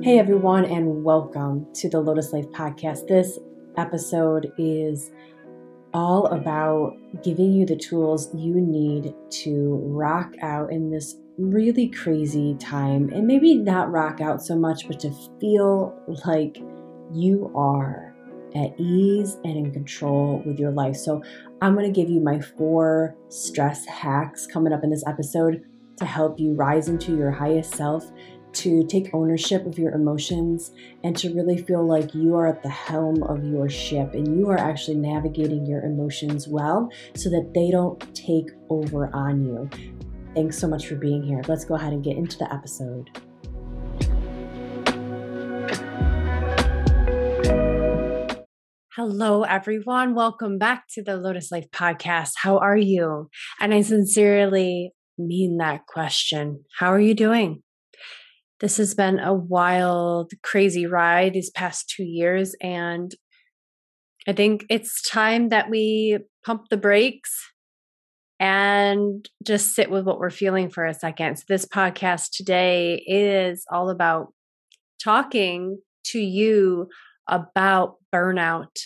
Hey everyone, and welcome to the Lotus Life Podcast. This episode is all about giving you the tools you need to rock out in this really crazy time. And maybe not rock out so much, but to feel like you are at ease and in control with your life. So, I'm going to give you my four stress hacks coming up in this episode to help you rise into your highest self to take ownership of your emotions and to really feel like you are at the helm of your ship and you are actually navigating your emotions well so that they don't take over on you. Thanks so much for being here. Let's go ahead and get into the episode. Hello, everyone. Welcome back to the Lotus Life podcast. How are you? And I sincerely mean that question. How are you doing? This has been a wild, crazy ride these past two years. And I think it's time that we pump the brakes and just sit with what we're feeling for a second. So, this podcast today is all about talking to you about burnout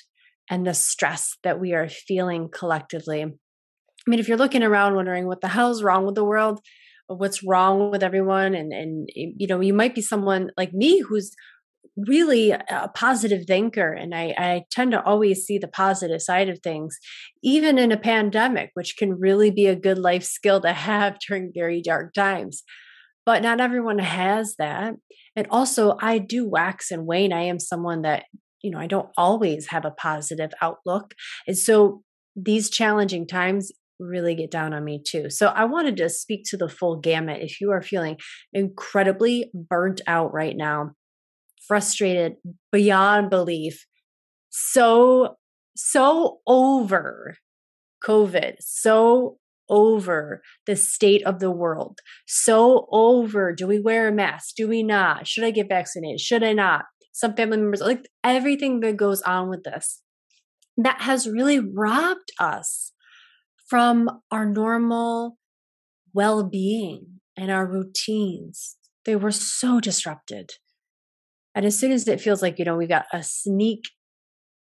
and the stress that we are feeling collectively. I mean, if you're looking around wondering what the hell's wrong with the world, what's wrong with everyone and and you know you might be someone like me who's really a positive thinker and I, I tend to always see the positive side of things even in a pandemic which can really be a good life skill to have during very dark times. But not everyone has that. And also i do wax and wane. I am someone that you know i don't always have a positive outlook. And so these challenging times really get down on me too. So I wanted to speak to the full gamut. If you are feeling incredibly burnt out right now, frustrated beyond belief, so, so over COVID, so over the state of the world, so over do we wear a mask? Do we not? Should I get vaccinated? Should I not? Some family members, like everything that goes on with this, that has really robbed us from our normal well being and our routines. They were so disrupted. And as soon as it feels like, you know, we got a sneak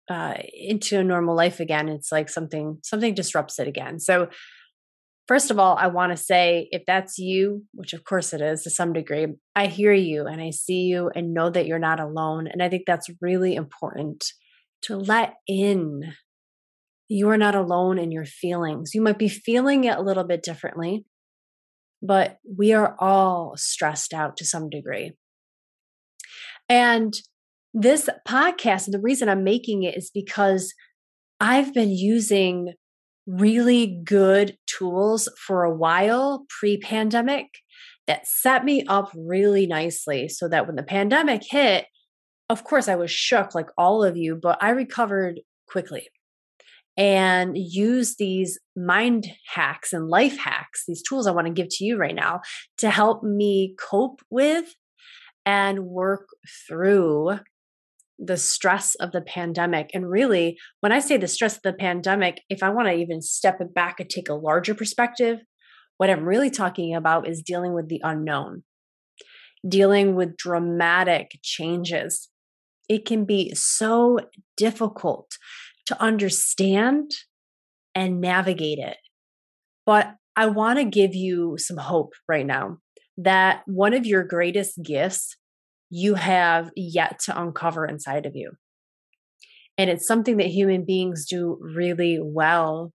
uh, into a normal life again, it's like something something disrupts it again. So first of all, I want to say if that's you, which of course it is to some degree, I hear you and I see you and know that you're not alone. And I think that's really important to let in you are not alone in your feelings. You might be feeling it a little bit differently, but we are all stressed out to some degree. And this podcast, and the reason I'm making it is because I've been using really good tools for a while pre pandemic that set me up really nicely so that when the pandemic hit, of course, I was shook like all of you, but I recovered quickly and use these mind hacks and life hacks, these tools I want to give to you right now to help me cope with and work through the stress of the pandemic. And really, when I say the stress of the pandemic, if I want to even step it back and take a larger perspective, what I'm really talking about is dealing with the unknown, dealing with dramatic changes. It can be so difficult to understand and navigate it. But I want to give you some hope right now that one of your greatest gifts you have yet to uncover inside of you. And it's something that human beings do really well.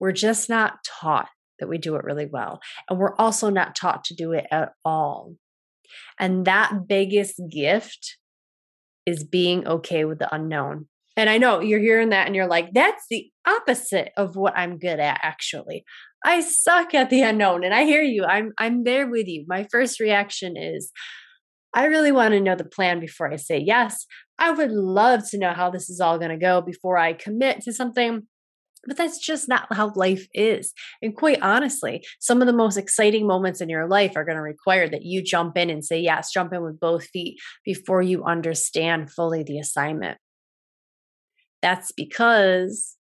We're just not taught that we do it really well. And we're also not taught to do it at all. And that biggest gift is being okay with the unknown. And I know you're hearing that and you're like, that's the opposite of what I'm good at, actually. I suck at the unknown. And I hear you. I'm I'm there with you. My first reaction is I really want to know the plan before I say yes. I would love to know how this is all going to go before I commit to something. But that's just not how life is. And quite honestly, some of the most exciting moments in your life are going to require that you jump in and say yes, jump in with both feet before you understand fully the assignment. That's because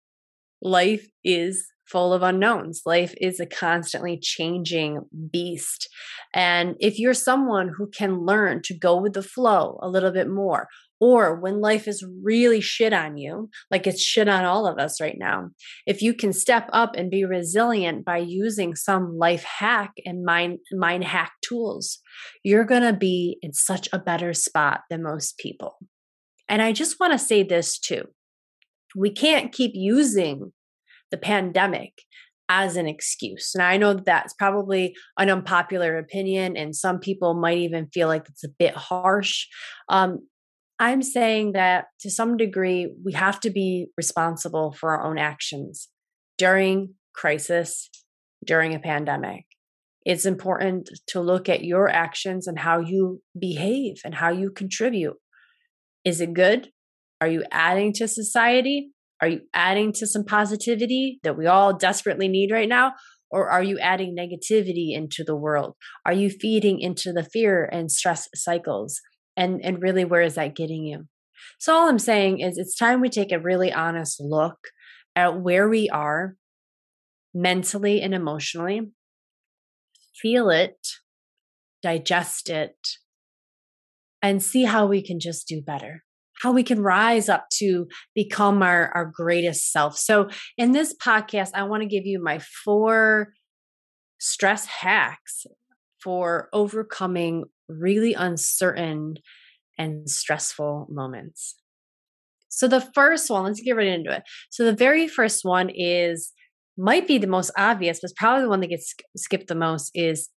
life is full of unknowns. Life is a constantly changing beast. And if you're someone who can learn to go with the flow a little bit more, or when life is really shit on you, like it's shit on all of us right now, if you can step up and be resilient by using some life hack and mind, mind hack tools, you're going to be in such a better spot than most people. And I just want to say this too. We can't keep using the pandemic as an excuse. And I know that's probably an unpopular opinion, and some people might even feel like it's a bit harsh. Um, I'm saying that to some degree, we have to be responsible for our own actions during crisis, during a pandemic. It's important to look at your actions and how you behave and how you contribute. Is it good? Are you adding to society? Are you adding to some positivity that we all desperately need right now? Or are you adding negativity into the world? Are you feeding into the fear and stress cycles? and and really where is that getting you so all i'm saying is it's time we take a really honest look at where we are mentally and emotionally feel it digest it and see how we can just do better how we can rise up to become our, our greatest self so in this podcast i want to give you my four stress hacks for overcoming really uncertain and stressful moments. So, the first one, let's get right into it. So, the very first one is might be the most obvious, but probably the one that gets skipped the most is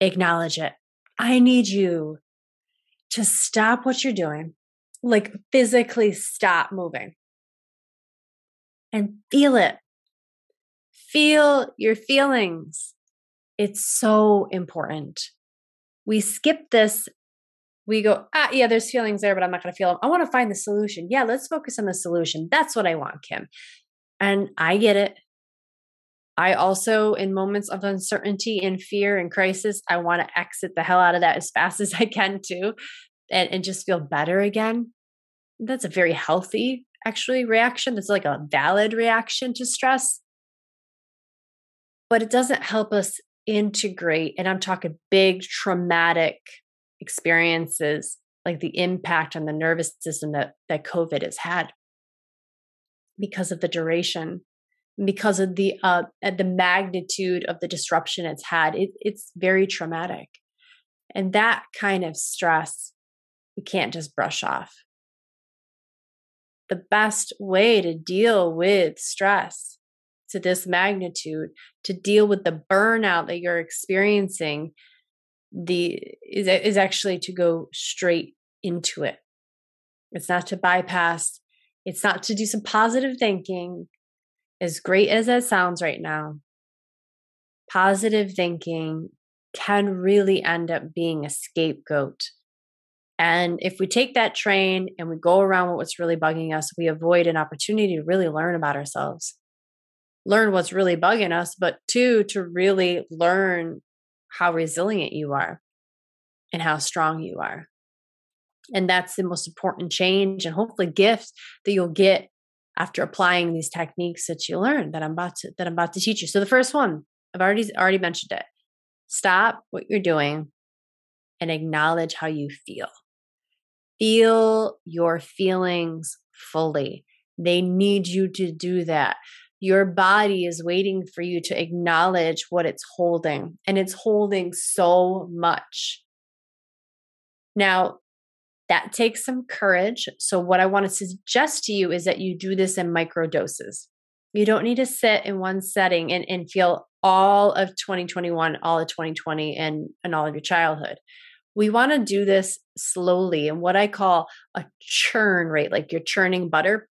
acknowledge it. I need you to stop what you're doing, like physically stop moving. And feel it. Feel your feelings. It's so important. We skip this. We go ah yeah there's feelings there but i'm not going to feel them i want to find the solution. Yeah let's focus on the solution. That's what i want kim. And i get it. I also in moments of uncertainty and fear and crisis i want to exit the hell out of that as fast as i can too and, and just feel better again that's a very healthy actually reaction that's like a valid reaction to stress but it doesn't help us integrate, and I'm talking big traumatic experiences like the impact on the nervous system that, that COVID has had because of the duration, because of the uh, the magnitude of the disruption it's had. It, it's very traumatic, and that kind of stress we can't just brush off. The best way to deal with stress to this magnitude to deal with the burnout that you're experiencing the is is actually to go straight into it it's not to bypass it's not to do some positive thinking as great as that sounds right now positive thinking can really end up being a scapegoat and if we take that train and we go around what's really bugging us we avoid an opportunity to really learn about ourselves learn what's really bugging us, but two, to really learn how resilient you are and how strong you are. And that's the most important change and hopefully gift that you'll get after applying these techniques that you learn that I'm about to that I'm about to teach you. So the first one, I've already already mentioned it. Stop what you're doing and acknowledge how you feel. Feel your feelings fully. They need you to do that your body is waiting for you to acknowledge what it's holding, and it's holding so much. Now, that takes some courage. So, what I want to suggest to you is that you do this in micro doses. You don't need to sit in one setting and, and feel all of 2021, all of 2020, and, and all of your childhood. We want to do this slowly and what I call a churn rate, like you're churning butter.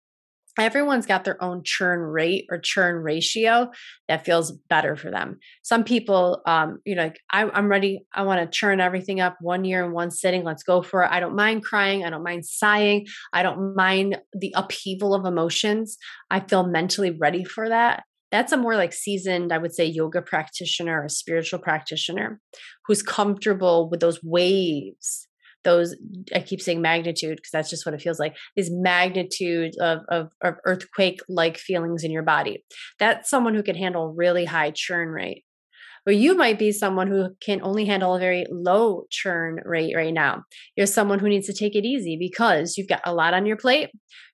Everyone's got their own churn rate or churn ratio that feels better for them. Some people um you know like I, i'm ready. I want to churn everything up one year in one sitting. Let's go for it. I don't mind crying. I don't mind sighing. I don't mind the upheaval of emotions. I feel mentally ready for that that's a more like seasoned i would say yoga practitioner or spiritual practitioner who's comfortable with those waves those i keep saying magnitude because that's just what it feels like these magnitude of, of, of earthquake like feelings in your body that's someone who can handle really high churn rate but you might be someone who can only handle a very low churn rate right now. You're someone who needs to take it easy because you've got a lot on your plate.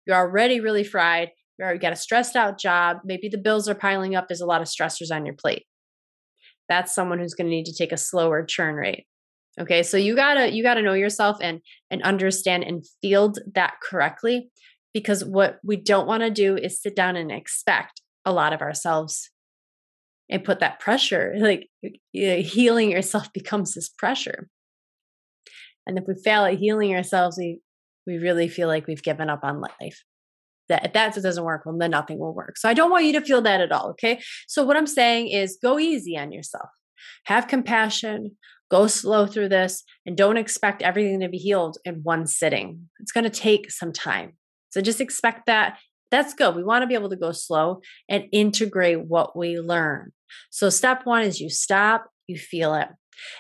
You're already really fried. You've got a stressed out job. Maybe the bills are piling up. There's a lot of stressors on your plate. That's someone who's going to need to take a slower churn rate. Okay, so you gotta you gotta know yourself and and understand and field that correctly because what we don't want to do is sit down and expect a lot of ourselves and put that pressure like healing yourself becomes this pressure and if we fail at healing ourselves we we really feel like we've given up on life that if that doesn't work well then nothing will work so i don't want you to feel that at all okay so what i'm saying is go easy on yourself have compassion go slow through this and don't expect everything to be healed in one sitting it's going to take some time so just expect that that's good. We want to be able to go slow and integrate what we learn. So, step one is you stop, you feel it.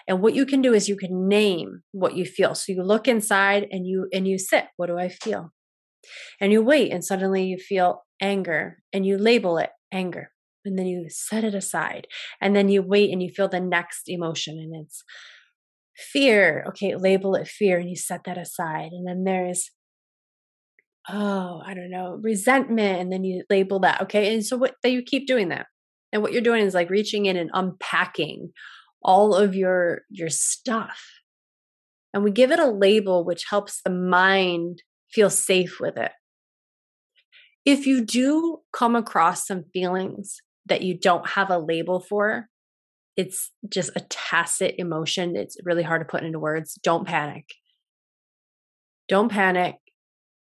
And what you can do is you can name what you feel. So you look inside and you and you sit, what do I feel? And you wait and suddenly you feel anger and you label it anger. And then you set it aside. And then you wait and you feel the next emotion and it's fear. Okay, label it fear and you set that aside. And then there's oh, I don't know, resentment, and then you label that. Okay. And so what that you keep doing that. And what you're doing is like reaching in and unpacking all of your your stuff. And we give it a label which helps the mind feel safe with it. If you do come across some feelings that you don't have a label for, it's just a tacit emotion. It's really hard to put into words. Don't panic. Don't panic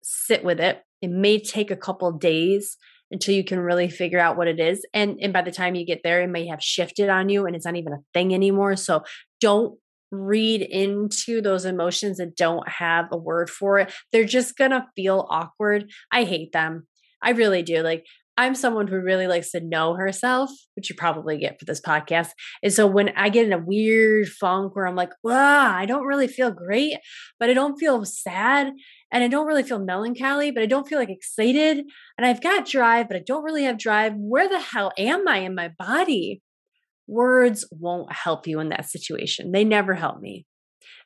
sit with it. It may take a couple days until you can really figure out what it is. And and by the time you get there, it may have shifted on you and it's not even a thing anymore. So don't read into those emotions that don't have a word for it. They're just gonna feel awkward. I hate them. I really do. Like I'm someone who really likes to know herself, which you probably get for this podcast. And so when I get in a weird funk where I'm like, wow, I don't really feel great, but I don't feel sad and I don't really feel melancholy, but I don't feel like excited. And I've got drive, but I don't really have drive. Where the hell am I in my body? Words won't help you in that situation. They never help me.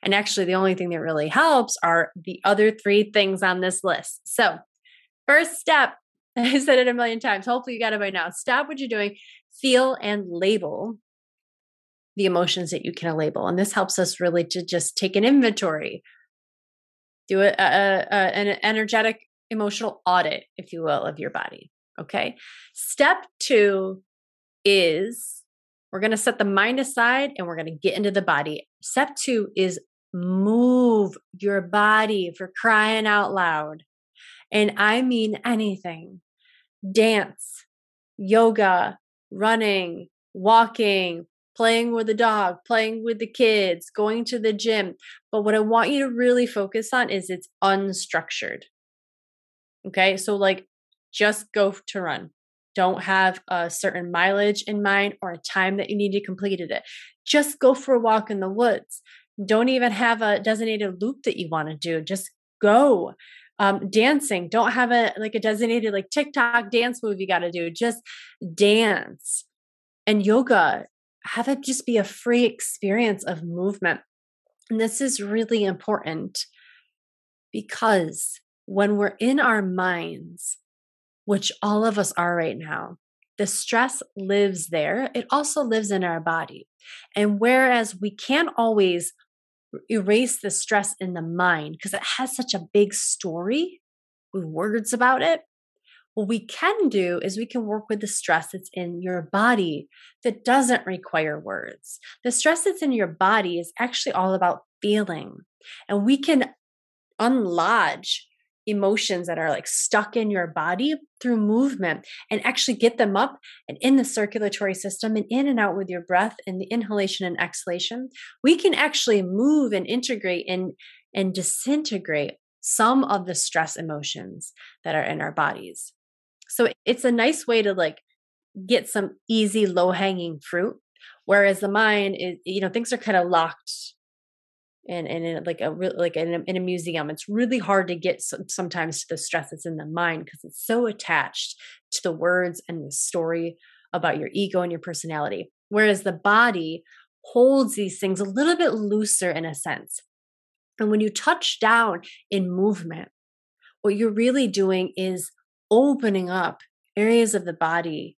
And actually, the only thing that really helps are the other three things on this list. So, first step I said it a million times. Hopefully, you got it by now. Stop what you're doing, feel and label the emotions that you can label. And this helps us really to just take an inventory, do a, a, a, an energetic emotional audit, if you will, of your body. Okay. Step two is we're going to set the mind aside and we're going to get into the body. Step two is move your body for crying out loud. And I mean anything dance, yoga, running, walking, playing with the dog, playing with the kids, going to the gym. But what I want you to really focus on is it's unstructured. Okay. So, like, just go to run. Don't have a certain mileage in mind or a time that you need to complete it. Just go for a walk in the woods. Don't even have a designated loop that you want to do. Just go um, dancing don't have a like a designated like tiktok dance move you got to do just dance and yoga have it just be a free experience of movement and this is really important because when we're in our minds which all of us are right now the stress lives there it also lives in our body and whereas we can't always erase the stress in the mind because it has such a big story with words about it. What we can do is we can work with the stress that's in your body that doesn't require words. The stress that's in your body is actually all about feeling. And we can unlodge emotions that are like stuck in your body through movement and actually get them up and in the circulatory system and in and out with your breath and the inhalation and exhalation we can actually move and integrate and and disintegrate some of the stress emotions that are in our bodies. So it's a nice way to like get some easy low hanging fruit whereas the mind is you know things are kind of locked and and in like a like in a, in a museum it's really hard to get some, sometimes to the stress that's in the mind because it's so attached to the words and the story about your ego and your personality. Whereas the body holds these things a little bit looser in a sense. And when you touch down in movement what you're really doing is opening up areas of the body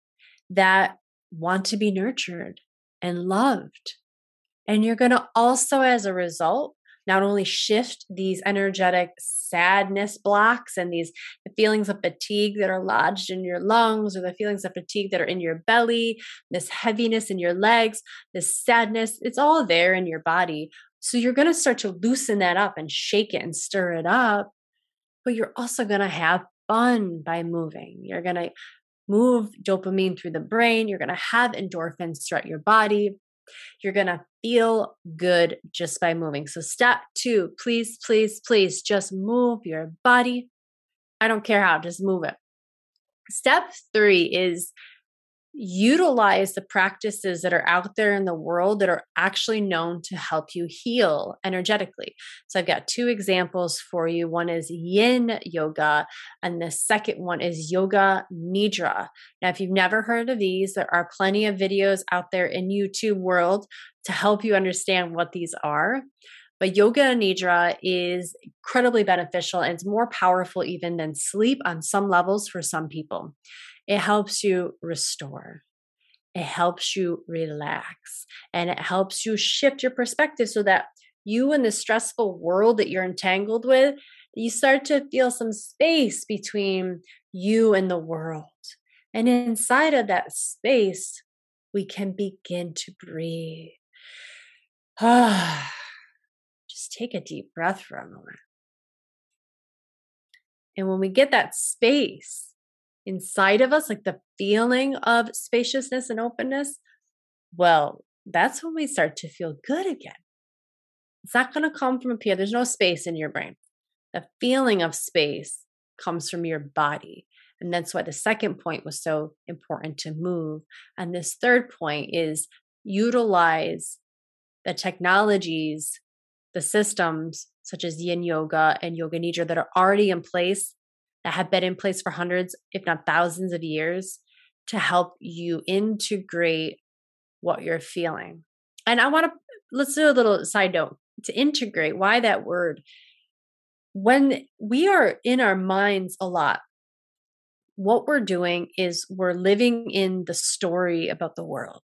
that want to be nurtured and loved and you're going to also, as a result, not only shift these energetic sadness blocks and these feelings of fatigue that are lodged in your lungs or the feelings of fatigue that are in your belly, this heaviness in your legs, this sadness, it's all there in your body. So you're going to start to loosen that up and shake it and stir it up. But you're also going to have fun by moving. You're going to move dopamine through the brain. You're going to have endorphins throughout your body. You're going to feel good just by moving. So, step two, please, please, please just move your body. I don't care how, just move it. Step three is utilize the practices that are out there in the world that are actually known to help you heal energetically. So I've got two examples for you. One is yin yoga, and the second one is yoga nidra. Now, if you've never heard of these, there are plenty of videos out there in YouTube world to help you understand what these are. But yoga nidra is incredibly beneficial and it's more powerful even than sleep on some levels for some people. It helps you restore. It helps you relax and it helps you shift your perspective so that you in the stressful world that you're entangled with, you start to feel some space between you and the world. And inside of that space, we can begin to breathe. Ah, just take a deep breath for a moment. And when we get that space, inside of us, like the feeling of spaciousness and openness, well, that's when we start to feel good again. It's not going to come from up here. There's no space in your brain. The feeling of space comes from your body. And that's why the second point was so important to move. And this third point is utilize the technologies, the systems such as yin yoga and yoga nidra that are already in place that have been in place for hundreds, if not thousands of years to help you integrate what you're feeling. And I want to let's do a little side note to integrate. Why that word? When we are in our minds a lot, what we're doing is we're living in the story about the world.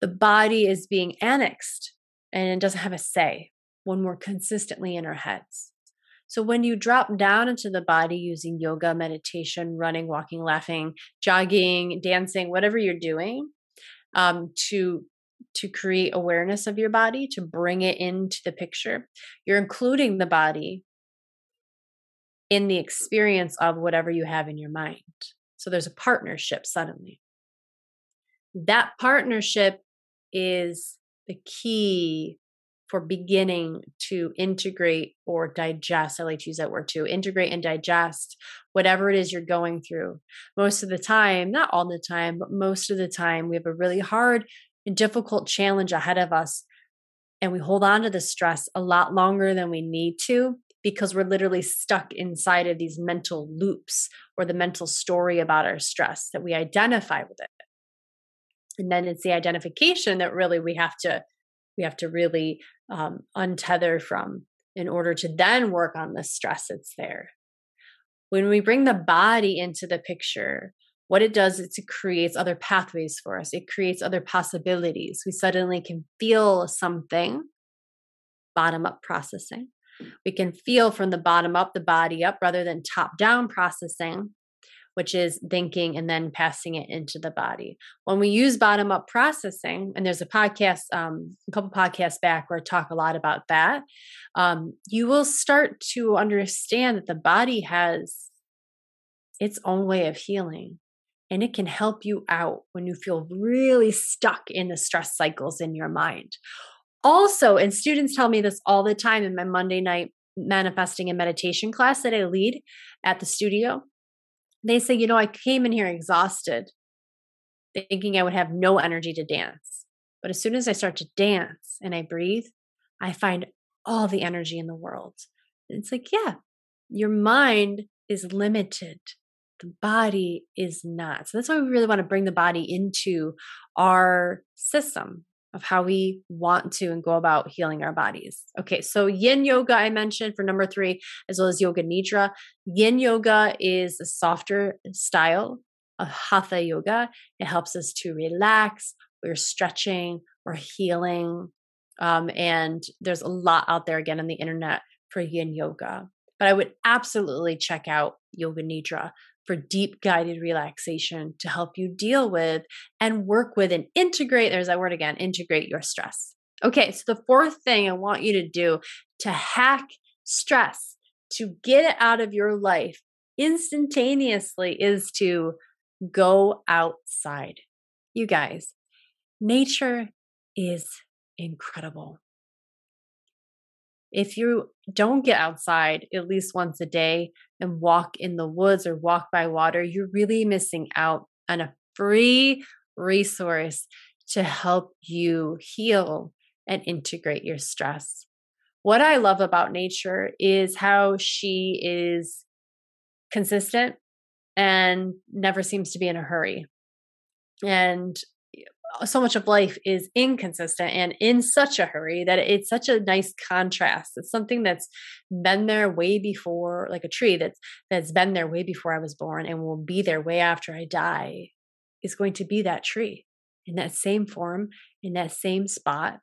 The body is being annexed and it doesn't have a say when we're consistently in our heads. So when you drop down into the body using yoga, meditation, running, walking, laughing, jogging, dancing, whatever you're doing, um, to to create awareness of your body, to bring it into the picture, you're including the body in the experience of whatever you have in your mind. So there's a partnership suddenly. That partnership is the key for beginning to integrate or digest. I like to use that word too integrate and digest whatever it is you're going through. Most of the time, not all the time, but most of the time, we have a really hard and difficult challenge ahead of us. And we hold on to the stress a lot longer than we need to because we're literally stuck inside of these mental loops or the mental story about our stress that we identify with it. And then it's the identification that really we have to we have to really um, untether from in order to then work on the stress that's there. When we bring the body into the picture, what it does is it creates other pathways for us. It creates other possibilities. We suddenly can feel something, bottom up processing. We can feel from the bottom up, the body up, rather than top down processing which is thinking and then passing it into the body. When we use bottom up processing, and there's a podcast, um, a couple podcasts back where I talk a lot about that, um, you will start to understand that the body has its own way of healing. And it can help you out when you feel really stuck in the stress cycles in your mind. Also, and students tell me this all the time in my Monday night manifesting and meditation class that I lead at the studio they say, you know, I came in here exhausted, thinking I would have no energy to dance. But as soon as I start to dance and I breathe, I find all the energy in the world. It's like, yeah, your mind is limited. The body is not. So that's why we really want to bring the body into our system of how we want to and go about healing our bodies. Okay, so yin yoga I mentioned for number three, as well as yoga nidra. Yin yoga is a softer style of hatha yoga. It helps us to relax. We're stretching, we're healing. Um, and there's a lot out there again on the internet for yin yoga. But I would absolutely check out Yoga Nidra for deep guided relaxation to help you deal with and work with and integrate. There's that word again integrate your stress. Okay, so the fourth thing I want you to do to hack stress, to get it out of your life instantaneously, is to go outside. You guys, nature is incredible if you don't get outside at least once a day and walk in the woods or walk by water, you're really missing out on a free resource to help you heal and integrate your stress. What I love about nature is how she is consistent and never seems to be in a hurry. And Uh, so much of life is inconsistent and in such a hurry that it's such a nice contrast. It's something that's been there way before, like a tree that's that's been there way before I was born and will be there way after I die. Is going to be that tree in that same form, in that same spot.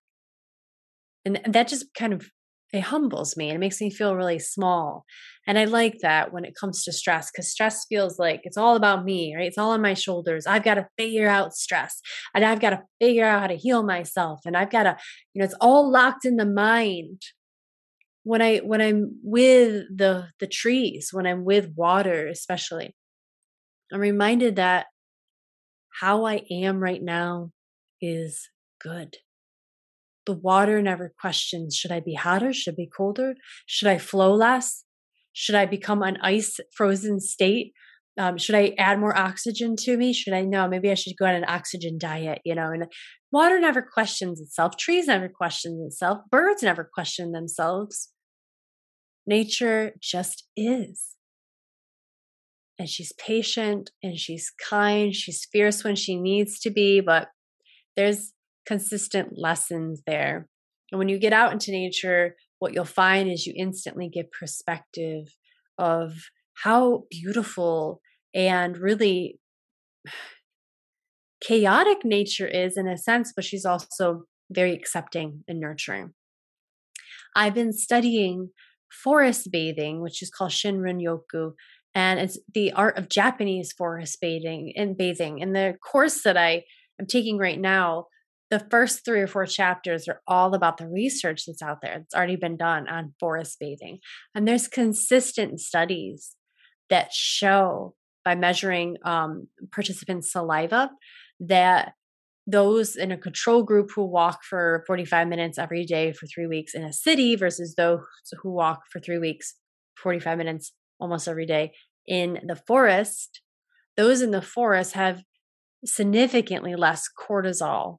And that just kind of it humbles me and it makes me feel really small. And I like that when it comes to stress because stress feels like it's all about me, right? It's all on my shoulders. I've got to figure out stress and I've got to figure out how to heal myself and I've got to, you know, it's all locked in the mind. When I when I'm with the the trees, when I'm with water especially, I'm reminded that how I am right now is good the water never questions should I be hotter? Should I be colder? Should I flow less? Should I become an ice frozen state? Um, should I add more oxygen to me? Should I know? Maybe I should go on an oxygen diet, you know? And water never questions itself. Trees never question itself. Birds never question themselves. Nature just is. And she's patient and she's kind. She's fierce when she needs to be, but there's consistent lessons there. And when you get out into nature, what you'll find is you instantly get perspective of how beautiful and really chaotic nature is in a sense, but she's also very accepting and nurturing. I've been studying forest bathing, which is called Shinrin Yoku, and it's the art of Japanese forest bathing and bathing. And the course that I am taking right now the first three or four chapters are all about the research that's out there. It's already been done on forest bathing. And there's consistent studies that show by measuring um, participants' saliva that those in a control group who walk for 45 minutes every day for three weeks in a city versus those who walk for three weeks, 45 minutes almost every day in the forest, those in the forest have significantly less cortisol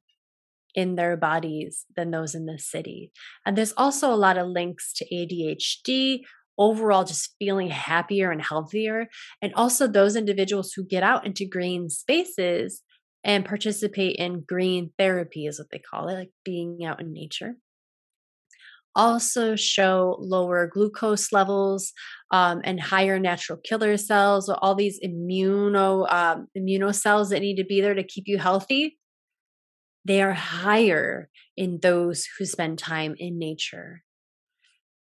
in their bodies than those in the city. And there's also a lot of links to ADHD, overall just feeling happier and healthier. And also those individuals who get out into green spaces and participate in green therapy, is what they call it, like being out in nature. Also, show lower glucose levels um, and higher natural killer cells, all these immuno um, immunocells that need to be there to keep you healthy they are higher in those who spend time in nature.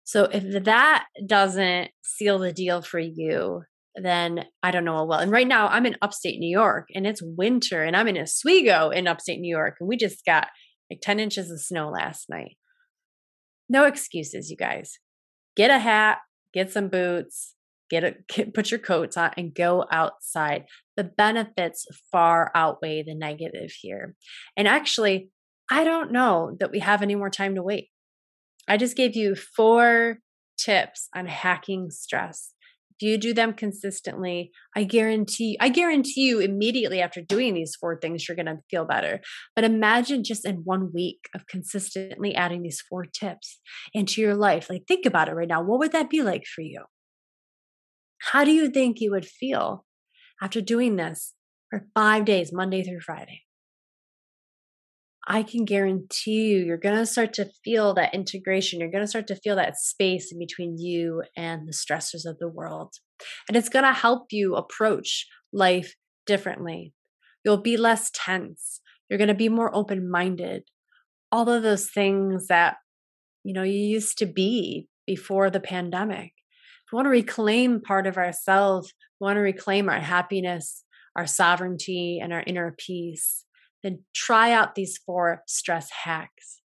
So if that doesn't seal the deal for you, then I don't know well. And right now I'm in upstate New York and it's winter and I'm in Oswego in upstate New York and we just got like 10 inches of snow last night. No excuses, you guys. Get a hat, get some boots, get a get, put your coats on and go outside the benefits far outweigh the negative here and actually i don't know that we have any more time to wait i just gave you four tips on hacking stress if you do them consistently, I guarantee I guarantee you immediately after doing these four things you're going to feel better. But imagine just in one week of consistently adding these four tips into your life. Like think about it right now. What would that be like for you? How do you think you would feel after doing this for 5 days, Monday through Friday? I can guarantee you, you're going to start to feel that integration. You're going to start to feel that space in between you and the stressors of the world. And it's going to help you approach life differently. You'll be less tense. You're going to be more open minded. All of those things that, you know, you used to be before the pandemic. Want to reclaim part of ourselves. Want to reclaim our happiness, our sovereignty, and our inner peace then try out these four stress hacks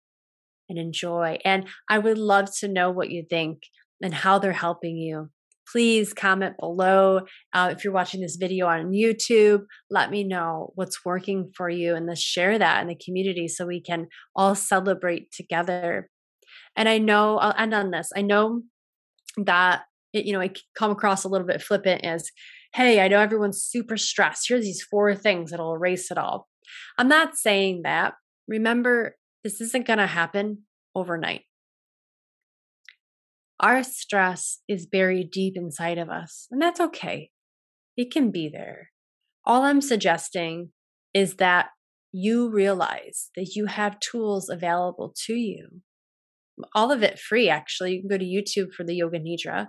and enjoy. And I would love to know what you think and how they're helping you. Please comment below. Uh, if you're watching this video on YouTube, let me know what's working for you and let's share that in the community so we can all celebrate together. And I know, I'll end on this. I know that, it, you know, I come across a little bit flippant as, hey, I know everyone's super stressed. Here's these four things that'll erase it all. I'm not saying that. Remember, this isn't going to happen overnight. Our stress is buried deep inside of us, and that's okay. It can be there. All I'm suggesting is that you realize that you have tools available to you. All of it free, actually. You can go to YouTube for the Yoga Nidra.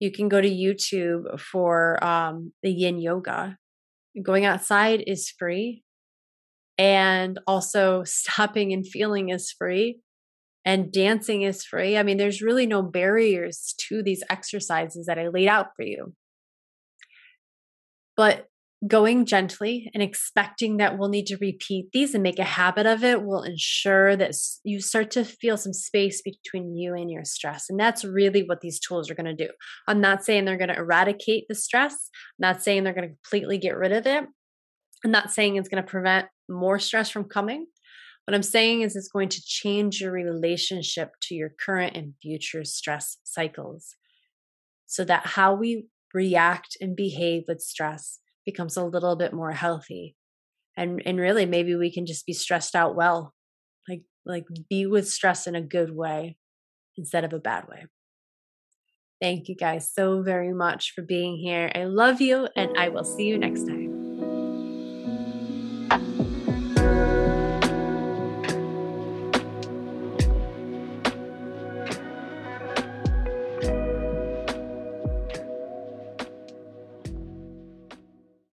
You can go to YouTube for um, the Yin Yoga. Going outside is free and also stopping and feeling is free and dancing is free. I mean, there's really no barriers to these exercises that I laid out for you. But going gently and expecting that we'll need to repeat these and make a habit of it will ensure that you start to feel some space between you and your stress. And that's really what these tools are going to do. I'm not saying they're going to eradicate the stress, I'm not saying they're going to completely get rid of it. I'm not saying it's going to prevent more stress from coming. What I'm saying is it's going to change your relationship to your current and future stress cycles so that how we react and behave with stress becomes a little bit more healthy. And and really maybe we can just be stressed out well. Like like be with stress in a good way instead of a bad way. Thank you guys so very much for being here. I love you and I will see you next time.